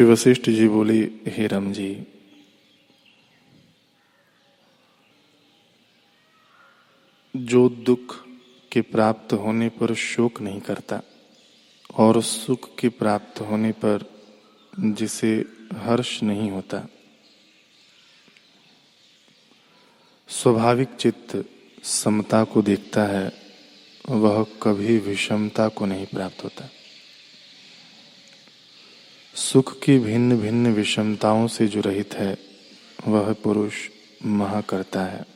श्री वशिष्ठ जी बोले, हे राम जी जो दुख के प्राप्त होने पर शोक नहीं करता और सुख के प्राप्त होने पर जिसे हर्ष नहीं होता, स्वाभाविक चित्त समता को देखता है, वह कभी विषमता को नहीं प्राप्त होता। सुख की भिन्न भिन्न विषमताओं से जो रहित है, वह पुरुष महा करता है।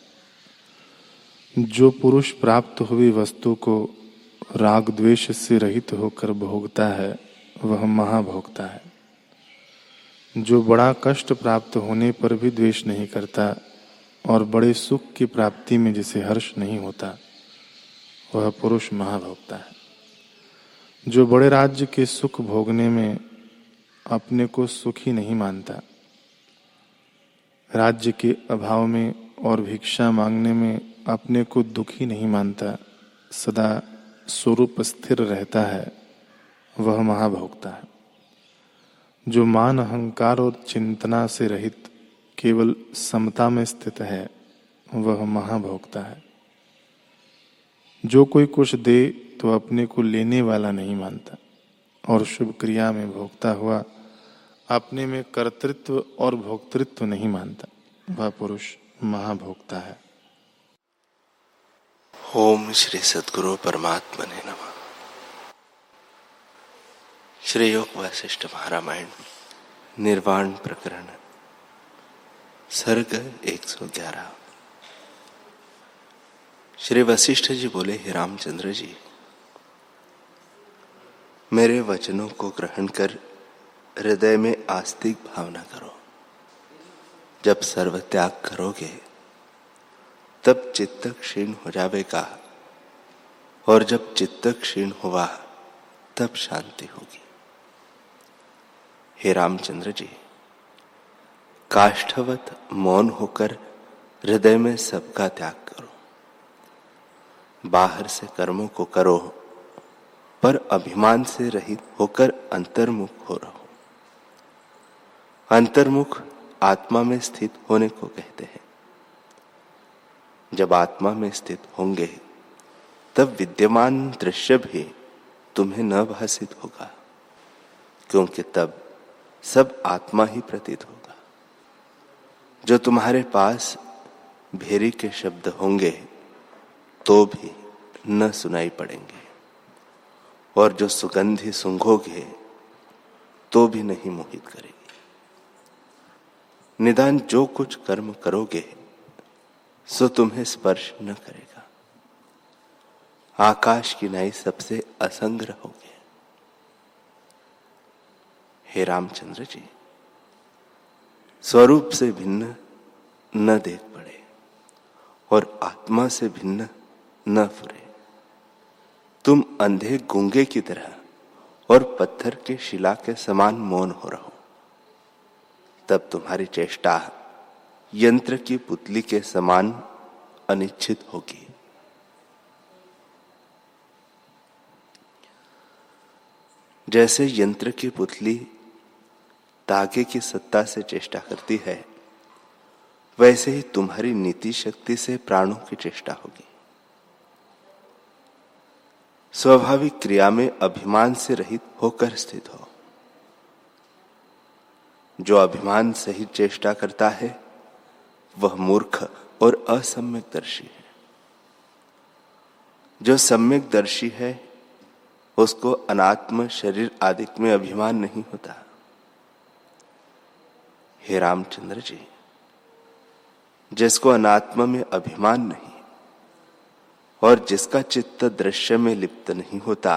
जो पुरुष प्राप्त हुई वस्तु को राग द्वेष से रहित होकर भोगता है, वह महाभोगता है। जो बड़ा कष्ट प्राप्त होने पर भी द्वेष नहीं करता और बड़े सुख की प्राप्ति में जिसे हर्ष नहीं होता, वह पुरुष महाभोगता है। जो बड़े राज्य के सुख भोगने में अपने को सुखी नहीं मानता। राज्य के अभाव में और भिक्षा मांगने में अपने को दुखी नहीं मानता। सदा स्वरूप स्थिर रहता है, वह महाभोक्ता है। जो मान अहंकार और चिंतना से रहित केवल समता में स्थित है, वह महाभोक्ता है। जो कोई कुछ दे तो अपने को लेने वाला नहीं मानता। और शुभ क्रिया में भोगता हुआ अपने में कर्तृत्व और भोक्तृत्व नहीं मानता। वह पुरुष महाभोक्ता है। ओम श्री सदगुरु परमात्मा ने नम। श्री योग वशिष्ठ महारामायण, निर्वाण प्रकरण, सर्ग 111 श्री वशिष्ठ जी बोले, हे रामचंद्र जी मेरे वचनों को ग्रहण कर हृदय में आस्तिक भावना करो। जब सर्व त्याग करोगे, तब चित्त क्षीण हो जाएगा और जब चित्त क्षीण हुआ, तब शांति होगी। हे रामचंद्र जी, काष्ठवत मौन होकर हृदय में सबका त्याग करो। बाहर से कर्मों को करो पर अभिमान से रहित होकर अंतर्मुख हो रहो। अंतर्मुख आत्मा में स्थित होने को कहते हैं। जब आत्मा में स्थित होंगे, तब विद्यमान दृश्य भी तुम्हें न भाषित होगा, क्योंकि तब सब आत्मा ही प्रतीत होगा। जो तुम्हारे पास भेरी के शब्द होंगे तो भी न सुनाई पड़ेंगे। और जो सुगंधी सुंघोगे तो भी नहीं मोहित करेगी। निदान जो कुछ कर्म करोगे, सो तुम्हें स्पर्श न करेगा। आकाश की नाई सबसे असंग रहोगे। हे रामचंद्र जी, स्वरूप से भिन्न न देख पड़े, और आत्मा से भिन्न न फुरे। तुम अंधे गुंगे की तरह और पत्थर के शिला के समान मौन हो रहो। तब तुम्हारी चेष्टा यंत्र की पुतली के समान अनिश्चित होगी। जैसे यंत्र की पुतली तागे की सत्ता से चेष्टा करती है, वैसे ही तुम्हारी नीति शक्ति से प्राणों की चेष्टा होगी। स्वाभाविक क्रिया में अभिमान से रहित होकर स्थित हो। जो अभिमान से ही चेष्टा करता है, वह मूर्ख और असम्यक दर्शी है। जो सम्यक दर्शी है, उसको अनात्म शरीर आदि में अभिमान नहीं होता। हे रामचंद्र जी, जिसको अनात्म में अभिमान नहीं और जिसका चित्त दृश्य में लिप्त नहीं होता,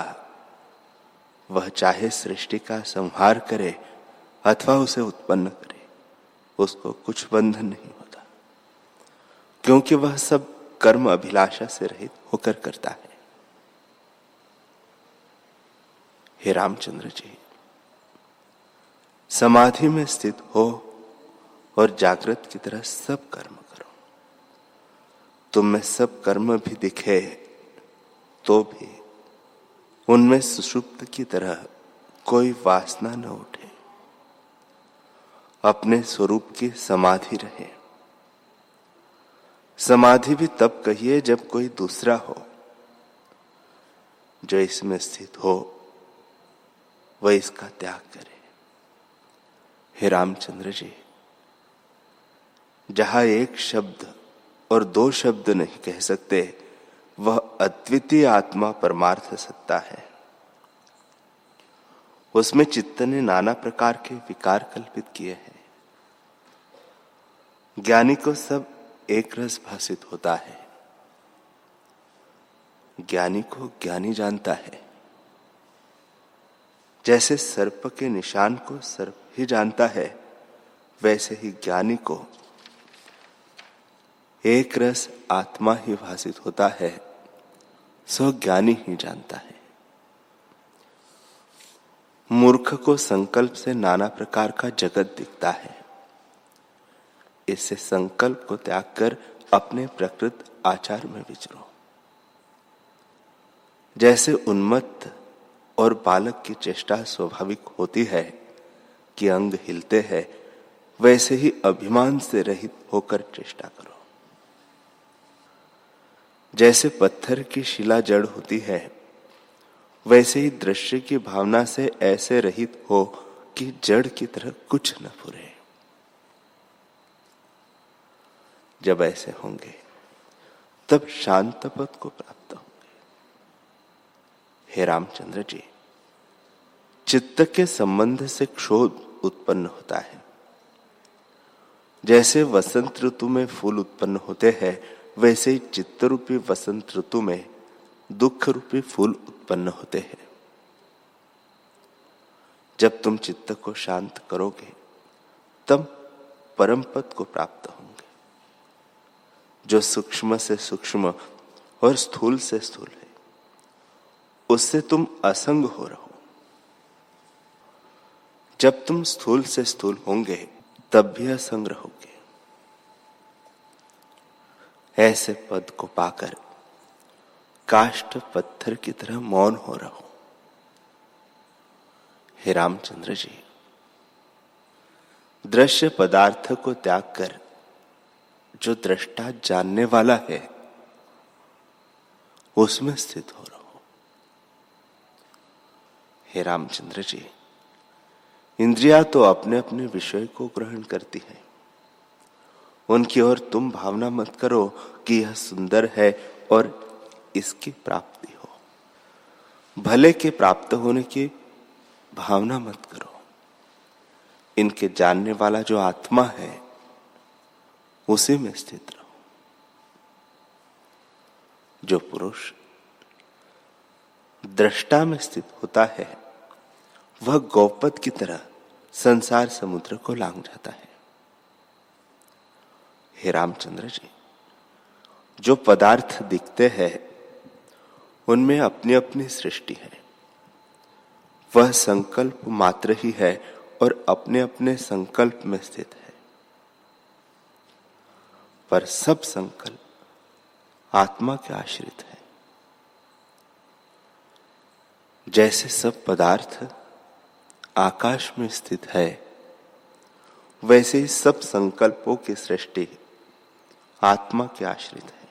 वह चाहे सृष्टि का संहार करे अथवा उसे उत्पन्न करे, उसको कुछ बंधन नहीं होता, क्योंकि वह सब कर्म अभिलाषा से रहित होकर करता है। हे रामचंद्र जी, समाधि में स्थित हो और जागृत की तरह सब कर्म करो तुम में सब कर्म भी दिखे तो भी उनमें सुषुप्त की तरह कोई वासना न उठे। अपने स्वरूप की समाधि रहे। समाधि भी तब कहिए जब कोई दूसरा हो। जो इसमें स्थित हो, वह इसका त्याग करे। हे रामचंद्र जी, जहाँ एक शब्द और दो शब्द नहीं कह सकते। वह अद्वितीय आत्मा परमार्थ सत्ता है। उसमें चित्त ने नाना प्रकार के विकार कल्पित किए हैं। ज्ञानी को सब एक रस भाषित होता है। ज्ञानी को ज्ञानी जानता है। जैसे सर्प के निशान को सर्प ही जानता है, वैसे ही ज्ञानी को एक रस आत्मा ही भाषित होता है सो ज्ञानी ही जानता है। मूर्ख को संकल्प से नाना प्रकार का जगत दिखता है। इससे संकल्प को त्याग कर अपने प्रकृत आचार में विचरो। जैसे उन्मत्त और बालक की चेष्टा स्वाभाविक होती है कि अंग हिलते हैं, वैसे ही अभिमान से रहित होकर चेष्टा करो। जैसे पत्थर की शिला जड़ होती है, वैसे ही दृश्य की भावना से ऐसे रहित हो कि जड़ की तरह कुछ न फुरे। जब ऐसे होंगे, तब शांत पद को प्राप्त होंगे। हे रामचंद्र जी, चित्त के संबंध से क्षोभ उत्पन्न होता है। जैसे वसंत ऋतु में फूल उत्पन्न होते हैं वैसे ही चित्त रूपी वसंत ऋतु में दुख रूपी फूल उत्पन्न होते हैं। जब तुम चित्त को शांत करोगे, तब परम पद को प्राप्त होंगे। जो सूक्ष्म से सूक्ष्म और स्थूल से स्थूल है, उससे तुम असंग हो रहो। जब तुम स्थूल से स्थूल होंगे, तब भी असंग रहोगे। ऐसे पद को पाकर काष्ट पत्थर की तरह मौन हो रहो हे। रामचंद्र जी, दृश्य पदार्थ को त्याग कर जो दृष्टा जानने वाला है, उसमें स्थित हो रहो हे। रामचंद्र जी, इंद्रिया तो अपने अपने विषय को ग्रहण करती है। उनकी ओर तुम भावना मत करो कि यह सुंदर है और इसकी प्राप्ति हो। भले के प्राप्त होने की भावना मत करो। इनके जानने वाला जो आत्मा है, उसी में स्थित रहो। जो पुरुष दृष्टा में स्थित होता है, वह गौपद की तरह संसार समुद्र को लांग जाता है। हे रामचंद्र जी, जो पदार्थ दिखते हैं, उनमें अपनी अपनी सृष्टि है। वह संकल्प मात्र ही है और अपने अपने संकल्प में स्थित है। पर सब संकल्प आत्मा के आश्रित है। जैसे सब पदार्थ आकाश में स्थित है, वैसे ही सब संकल्पों की सृष्टि आत्मा के आश्रित है।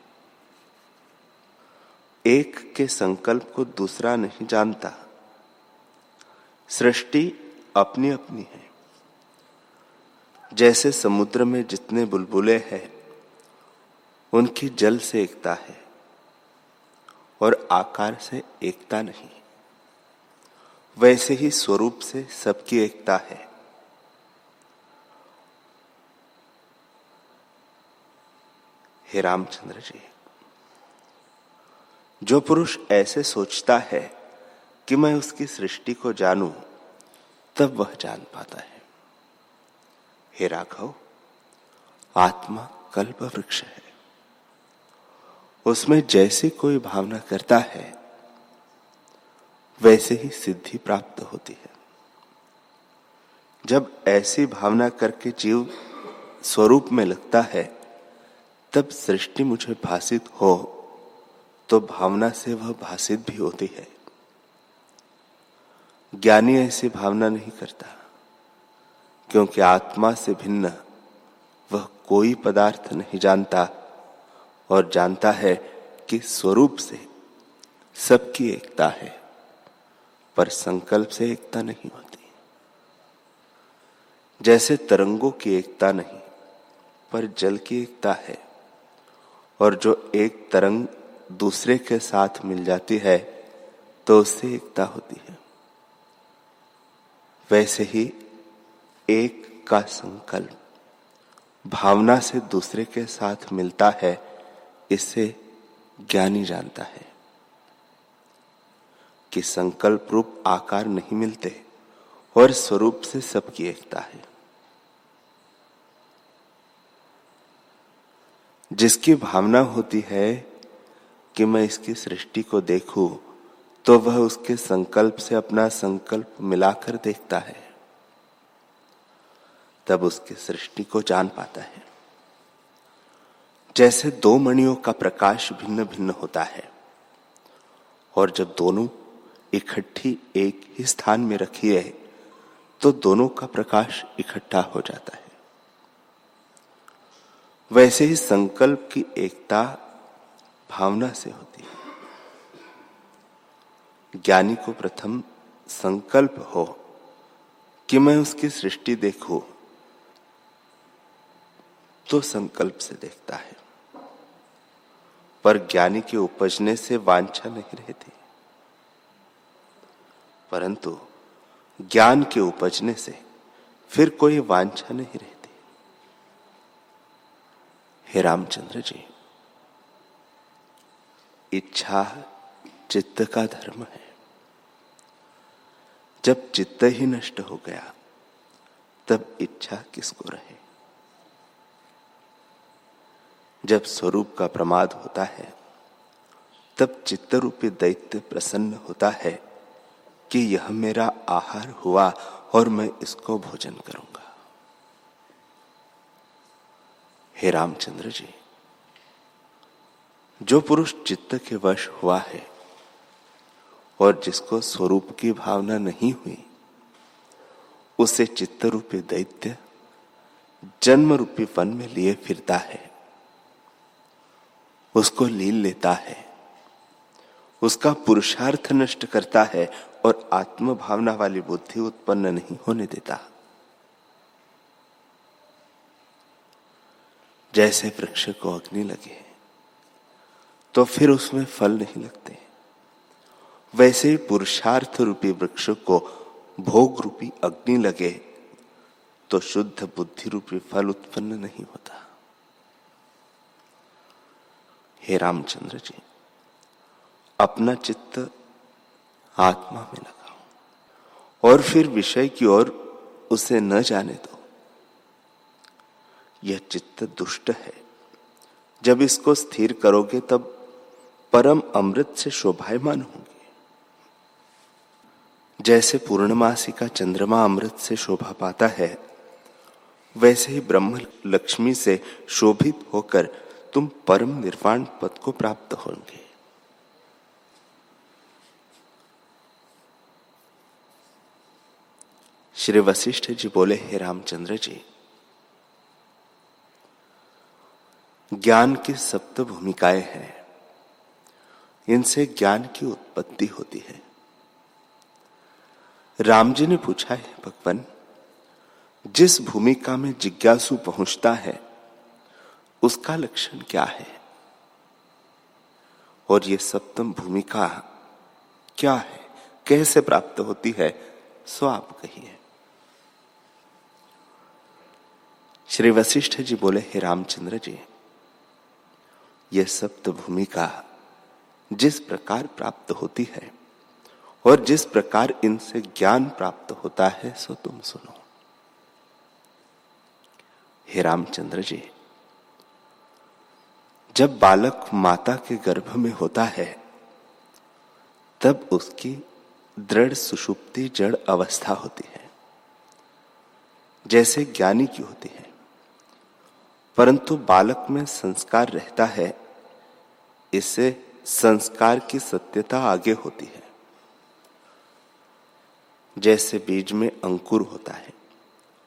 एक के संकल्प को दूसरा नहीं जानता। सृष्टि अपनी अपनी है। जैसे समुद्र में जितने बुलबुले हैं, उनकी जल से एकता है और आकार से एकता नहीं। वैसे ही स्वरूप से सबकी एकता है। हे रामचंद्र जी, जो पुरुष ऐसे सोचता है कि मैं उसकी सृष्टि को जानूं, तब वह जान पाता है। हे राघव, आत्मा कल्प वृक्ष है। उसमें जैसी कोई भावना करता है, वैसे ही सिद्धि प्राप्त होती है। जब ऐसी भावना करके जीव स्वरूप में लगता है तब सृष्टि मुझे भाषित हो तो भावना से वह भाषित भी होती है। ज्ञानी ऐसी भावना नहीं करता, क्योंकि आत्मा से भिन्न वह कोई पदार्थ नहीं जानता, और जानता है कि स्वरूप से सबकी एकता है, पर संकल्प से एकता नहीं होती। जैसे तरंगों की एकता नहीं, पर जल की एकता है। और जो एक तरंग दूसरे के साथ मिल जाती है तो उससे एकता होती है। वैसे ही एक का संकल्प भावना से दूसरे के साथ मिलता है इससे ज्ञानी जानता है। कि संकल्प रूप आकार नहीं मिलते, और स्वरूप से सबकी एकता है। जिसकी भावना होती है कि मैं इसकी सृष्टि को देखूँ तो वह उसके संकल्प से अपना संकल्प मिलाकर देखता है। तब उसकी सृष्टि को जान पाता है। जैसे दो मणियों का प्रकाश भिन्न भिन्न होता है, और जब दोनों इकट्ठी एक ही स्थान में रखी है तो दोनों का प्रकाश इकट्ठा हो जाता है। वैसे ही संकल्प की एकता भावना से होती है। ज्ञानी को प्रथम संकल्प हो कि मैं उसकी सृष्टि देखूँ तो संकल्प से देखता है। पर ज्ञानी के उपजने से वांछा नहीं रहती। परंतु ज्ञान के उपजने से फिर कोई वांछा नहीं रहती। हे रामचंद्र जी, इच्छा चित्त का धर्म है। जब चित्त ही नष्ट हो गया, तब इच्छा किसको रहे? जब स्वरूप का प्रमाद होता है, तब चित्त रूपी दैत्य प्रसन्न होता है कि यह मेरा आहार हुआ और मैं इसको भोजन करूँगा। हे रामचंद्र जी, जो पुरुष चित्त के वश हुआ है और जिसको स्वरूप की भावना नहीं हुई, उसे चित्त रूपी दैत्य जन्म रूपी वन में लिए फिरता है। उसको लील लेता है। उसका पुरुषार्थ नष्ट करता है और आत्म भावना वाली बुद्धि उत्पन्न नहीं होने देता। जैसे वृक्ष को अग्नि लगे तो फिर उसमें फल नहीं लगते। वैसे ही पुरुषार्थ रूपी वृक्ष को भोग रूपी अग्नि लगे तो शुद्ध बुद्धि रूपी फल उत्पन्न नहीं होता। हे रामचंद्र जी, अपना चित्त आत्मा में लगाओ, और फिर विषय की ओर उसे न जाने दो। यह चित्त दुष्ट है। जब इसको स्थिर करोगे, तब परम अमृत से शोभायमान होंगे। जैसे पूर्णमासी का चंद्रमा अमृत से शोभा पाता है, वैसे ही ब्रह्म लक्ष्मी से शोभित होकर तुम परम निर्वाण पद को प्राप्त होंगे। श्री वशिष्ठ जी बोले, हे रामचंद्र जी ज्ञान की सप्त भूमिकाएँ हैं। इनसे ज्ञान की उत्पत्ति होती है। राम जी ने पूछा है, भगवान, जिस भूमिका में जिज्ञासु पहुँचता है, उसका लक्षण क्या है? और ये सप्तम भूमिका क्या है? कैसे प्राप्त होती है? सो आप कहिए। श्री वशिष्ठ जी बोले, हे रामचंद्र जी यह सप्त भूमिका जिस प्रकार प्राप्त होती है और जिस प्रकार इनसे ज्ञान प्राप्त होता है, सो तुम सुनो। हे रामचंद्र जी, जब बालक माता के गर्भ में होता है, तब उसकी दृढ़ सुषुप्ति जड़ अवस्था होती है, जैसे ज्ञानी की होती है। परंतु बालक में संस्कार रहता है, इससे संस्कार की सत्यता आगे होती है। जैसे बीज में अंकुर होता है,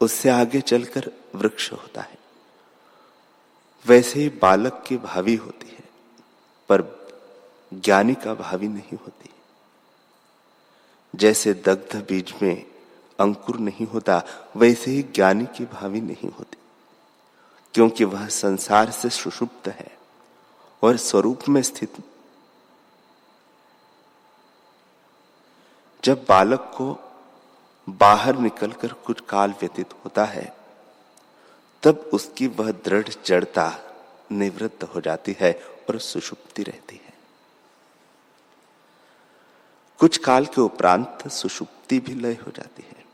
उससे आगे चलकर वृक्ष होता है। वैसे ही बालक की भावी होती है, पर ज्ञानी का भावी नहीं होती। जैसे दग्ध बीज में अंकुर नहीं होता, वैसे ही ज्ञानी की भावी नहीं होती। क्योंकि वह संसार से सुषुप्त है और स्वरूप में स्थित। जब बालक को बाहर निकलकर कुछ काल व्यतीत होता है, तब उसकी वह दृढ़ जड़ता निवृत्त हो जाती है और सुषुप्ति रहती है। कुछ काल के उपरांत सुषुप्ति भी लय हो जाती है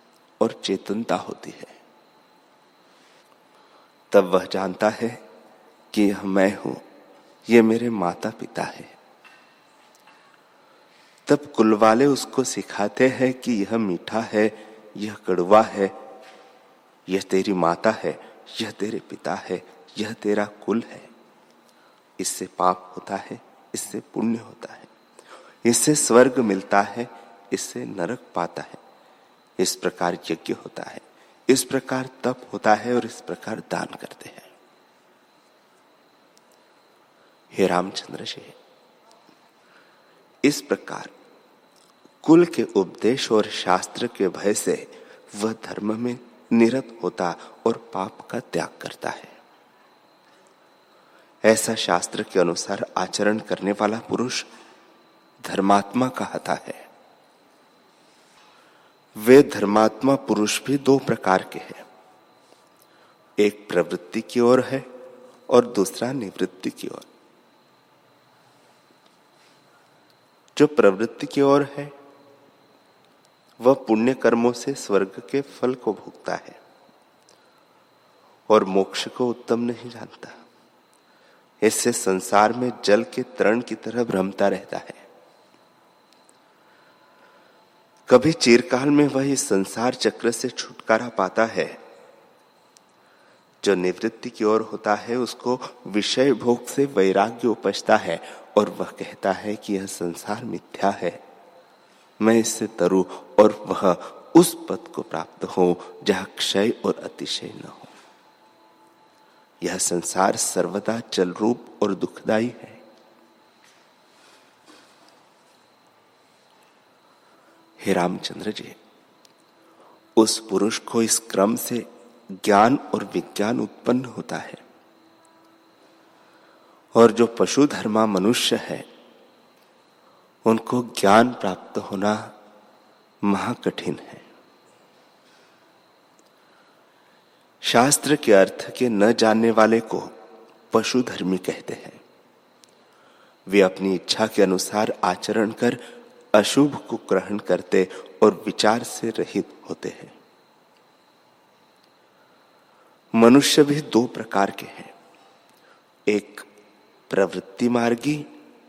और चेतनता होती है। तब वह जानता है कि यह मैं हूँ, ये मेरे माता पिता है। तब कुल वाले उसको सिखाते हैं कि यह मीठा है, यह कड़वा है, यह तेरी माता है, यह तेरे पिता है, यह तेरा कुल है। इससे पाप होता है, इससे पुण्य होता है, इससे स्वर्ग मिलता है, इससे नरक पाता है, इस प्रकार यज्ञ होता है। इस प्रकार तप होता है और इस प्रकार दान करते हैं। हे रामचंद्र जी, इस प्रकार कुल के उपदेश और शास्त्र के भय से वह धर्म में निरत होता और पाप का त्याग करता है। ऐसा शास्त्र के अनुसार आचरण करने वाला पुरुष धर्मात्मा कहता है। वे धर्मात्मा पुरुष भी दो प्रकार के हैं। एक प्रवृत्ति की ओर है और दूसरा निवृत्ति की ओर। जो प्रवृत्ति की ओर है, वह पुण्य कर्मों से स्वर्ग के फल को भोगता है और मोक्ष को उत्तम नहीं जानता। इससे संसार में जल के तरण की तरह भ्रमता रहता है। कभी चिरकाल में वह संसार चक्र से छुटकारा पाता है। जो निवृत्ति की ओर होता है, उसको विषय भोग से वैराग्य उपजता है और वह कहता है कि यह संसार मिथ्या है। मैं इससे तरु और वह उस पद को प्राप्त हो, जहाँ क्षय और अतिशय न हो। यह संसार सर्वदा चल रूप और दुखदाई है। हे रामचंद्र जी, उस पुरुष को इस क्रम से ज्ञान और विज्ञान उत्पन्न होता है। और जो पशु धर्मा मनुष्य है, उनको ज्ञान प्राप्त होना महाकठिन है। शास्त्र के अर्थ के न जानने वाले को पशु धर्मी कहते हैं। वे अपनी इच्छा के अनुसार आचरण कर अशुभ को ग्रहण करते और विचार से रहित होते हैं। मनुष्य भी दो प्रकार के हैं। एक प्रवृत्ति मार्गी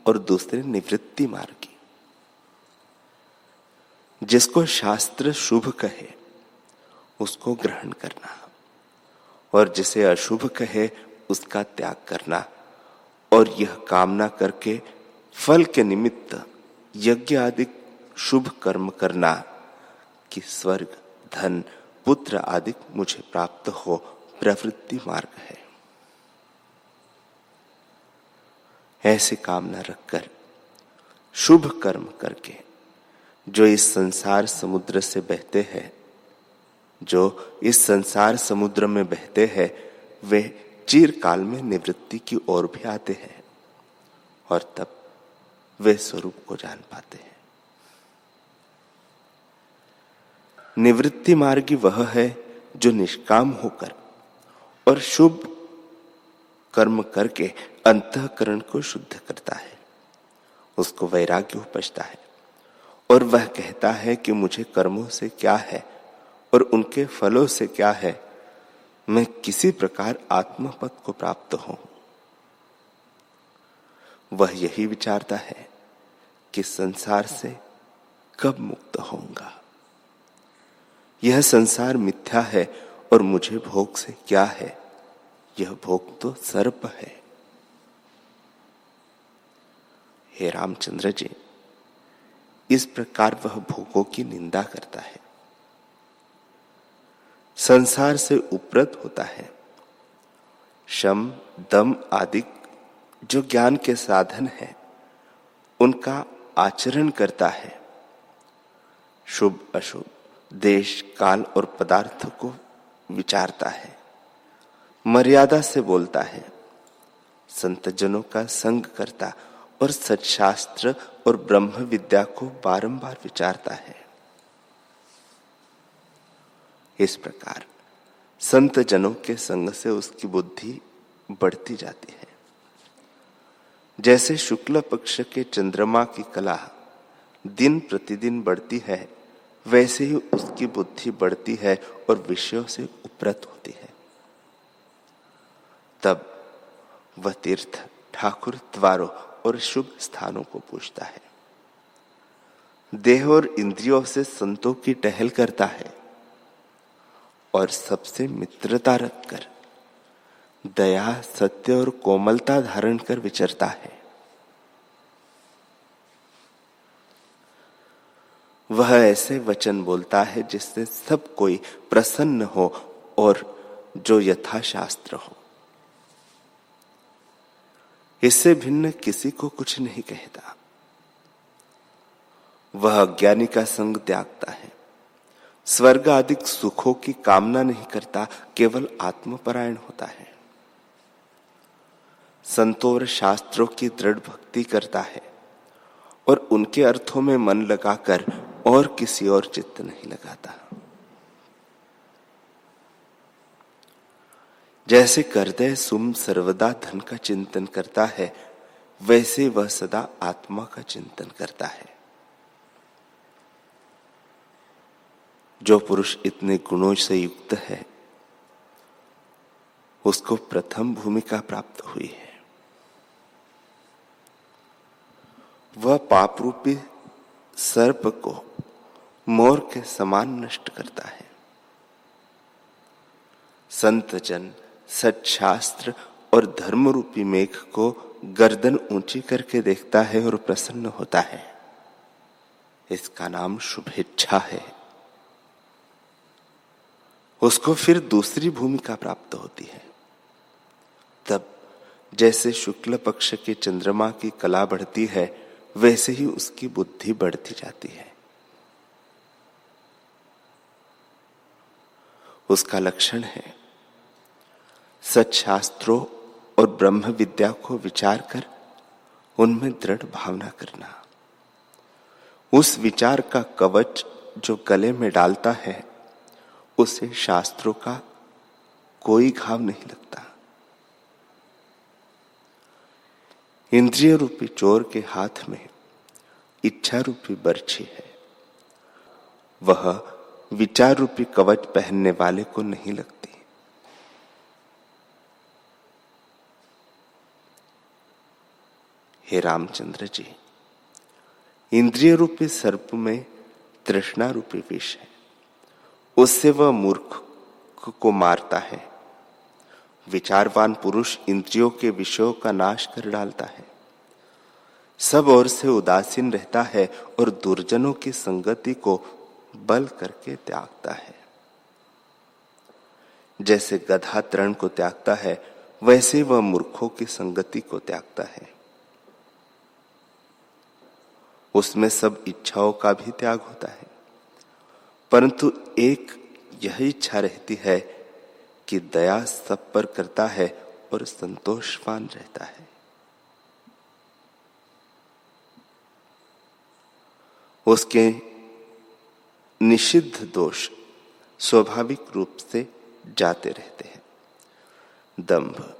और दूसरे निवृत्ति मार्गी। जिसको शास्त्र शुभ कहे, उसको ग्रहण करना और जिसे अशुभ कहे, उसका त्याग करना और यह कामना करके फल के निमित्त यज्ञ आदि शुभ कर्म करना, कि स्वर्ग, धन, पुत्र आदि मुझे प्राप्त हो, प्रवृत्ति मार्ग है। ऐसे कामना रखकर, शुभ कर्म करके, जो इस संसार समुद्र से बहते हैं, जो इस संसार समुद्र में बहते हैं, वे चीर काल में निवृत्ति की ओर भी आते हैं, और तब वे स्वरूप को जान पाते हैं। निवृत्ति मार्गी वह है जो निष्काम होकर और शुभ कर्म करके अंतकरण को शुद्ध करता है। उसको वैराग्य उपजता है और वह कहता है कि मुझे कर्मों से क्या है और उनके फलों से क्या है? मैं किसी प्रकार आत्मपद को प्राप्त हूँ। वह यही विचारता है कि संसार से कब मुक्त होऊँगा। यह संसार मिथ्या है और मुझे भोग से क्या है? यह भोग तो सर्प है। हे रामचंद्र जी, इस प्रकार वह भोगों की निंदा करता है। संसार से उपरत होता है। शम, दम आदि जो ज्ञान के साधन है, उनका आचरण करता है। शुभ, अशुभ, देश, काल और पदार्थ को विचारता है। मर्यादा से बोलता है। संतजनों का संग करता और सच्शास्त्र और ब्रह्म विद्या को बारंबार विचारता है। इस प्रकार संत जनों के संग से उसकी बुद्धि बढ़ती जाती है। जैसे शुक्ल पक्ष के चंद्रमा की कला दिन प्रतिदिन बढ़ती है, वैसे ही उसकी बुद्धि बढ़ती है और विषयों से उपरत होती है। तब वह तीर्थ ठाकुर द्वारों और शुभ स्थानों को पूछता है। देह और इंद्रियों से संतों की टहल करता है और सबसे मित्रता रखकर दया, सत्य और कोमलता धारण कर विचरता है। वह ऐसे वचन बोलता है जिससे सब कोई प्रसन्न हो और जो यथाशास्त्र हो। इससे भिन्न किसी को कुछ नहीं कहता। वह अज्ञानी का संग त्यागता है। स्वर्ग आदि सुखों की कामना नहीं करता, केवल आत्मपरायण होता है। संतोर शास्त्रों की दृढ़ भक्ति करता है और उनके अर्थों में मन लगाकर और किसी और चित्त नहीं लगाता। जैसे करदय सुम सर्वदा धन का चिंतन करता है, वैसे वह सदा आत्मा का चिंतन करता है। जो पुरुष इतने गुणों से युक्त है, उसको प्रथम भूमिका प्राप्त हुई है। वह पाप रूपी सर्प को मोर के समान नष्ट करता है। संत जन सच्छास्त्र और धर्म रूपी मेघ को गर्दन ऊँची करके देखता है और प्रसन्न होता है। इसका नाम शुभेच्छा है। उसको फिर दूसरी भूमिका प्राप्त होती है। तब जैसे शुक्ल पक्ष के चंद्रमा की कला बढ़ती है वैसे ही उसकी बुद्धि बढ़ती जाती है। उसका लक्षण है सच्छास्त्रों और ब्रह्म विद्या को विचार कर उनमें दृढ़ भावना करना। उस विचार का कवच जो गले में डालता है, उसे शास्त्रों का कोई घाव नहीं लगता। इंद्रिय रूपी चोर के हाथ में इच्छा रूपी बर्छी है। वह विचार रूपी कवच पहनने वाले को नहीं लगती। हे रामचंद्र जी इंद्रिय रूपी सर्प में तृष्णा रूपी विष है। उससे वह मूर्ख को मारता है। विचारवान पुरुष इंद्रियों के विषयों का नाश कर डालता है। सब ओर से उदासीन रहता है और दुर्जनों की संगति को बल करके त्यागता है। जैसे गधा तरण को त्यागता है, वैसे वह मूर्खों की संगति को त्यागता है। उसमें सब इच्छाओं का भी त्याग होता है, परंतु एक यह इच्छा रहती है कि दया सब पर करता है और संतोषवान रहता है। उसके निषिद्ध दोष स्वाभाविक रूप से जाते रहते हैं। दंभ,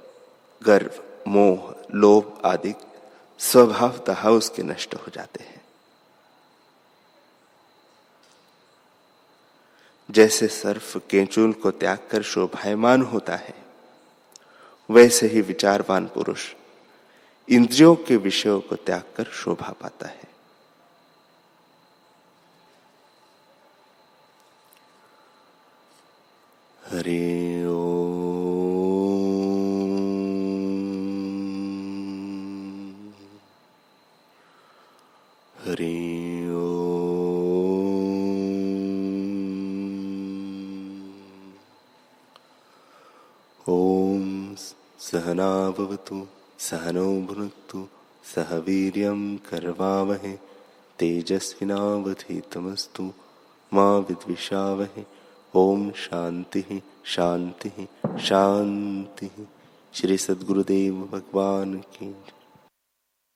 गर्व, मोह, लोभ आदि स्वभावतः उसके नष्ट हो जाते हैं। जैसे सर्फ केंचुल को त्याग कर शोभायमान होता है, वैसे ही विचारवान पुरुष इंद्रियों के विषयों को त्याग कर शोभा पाता है। सहनावतु सहनौ भुनक्तु सह वीर्यं कर्वावहे, तेजस्विनावधीतमस्तु, मा विद्विषावहे ओम शांति शांति शांति श्री सद्गुरुदेव भगवान की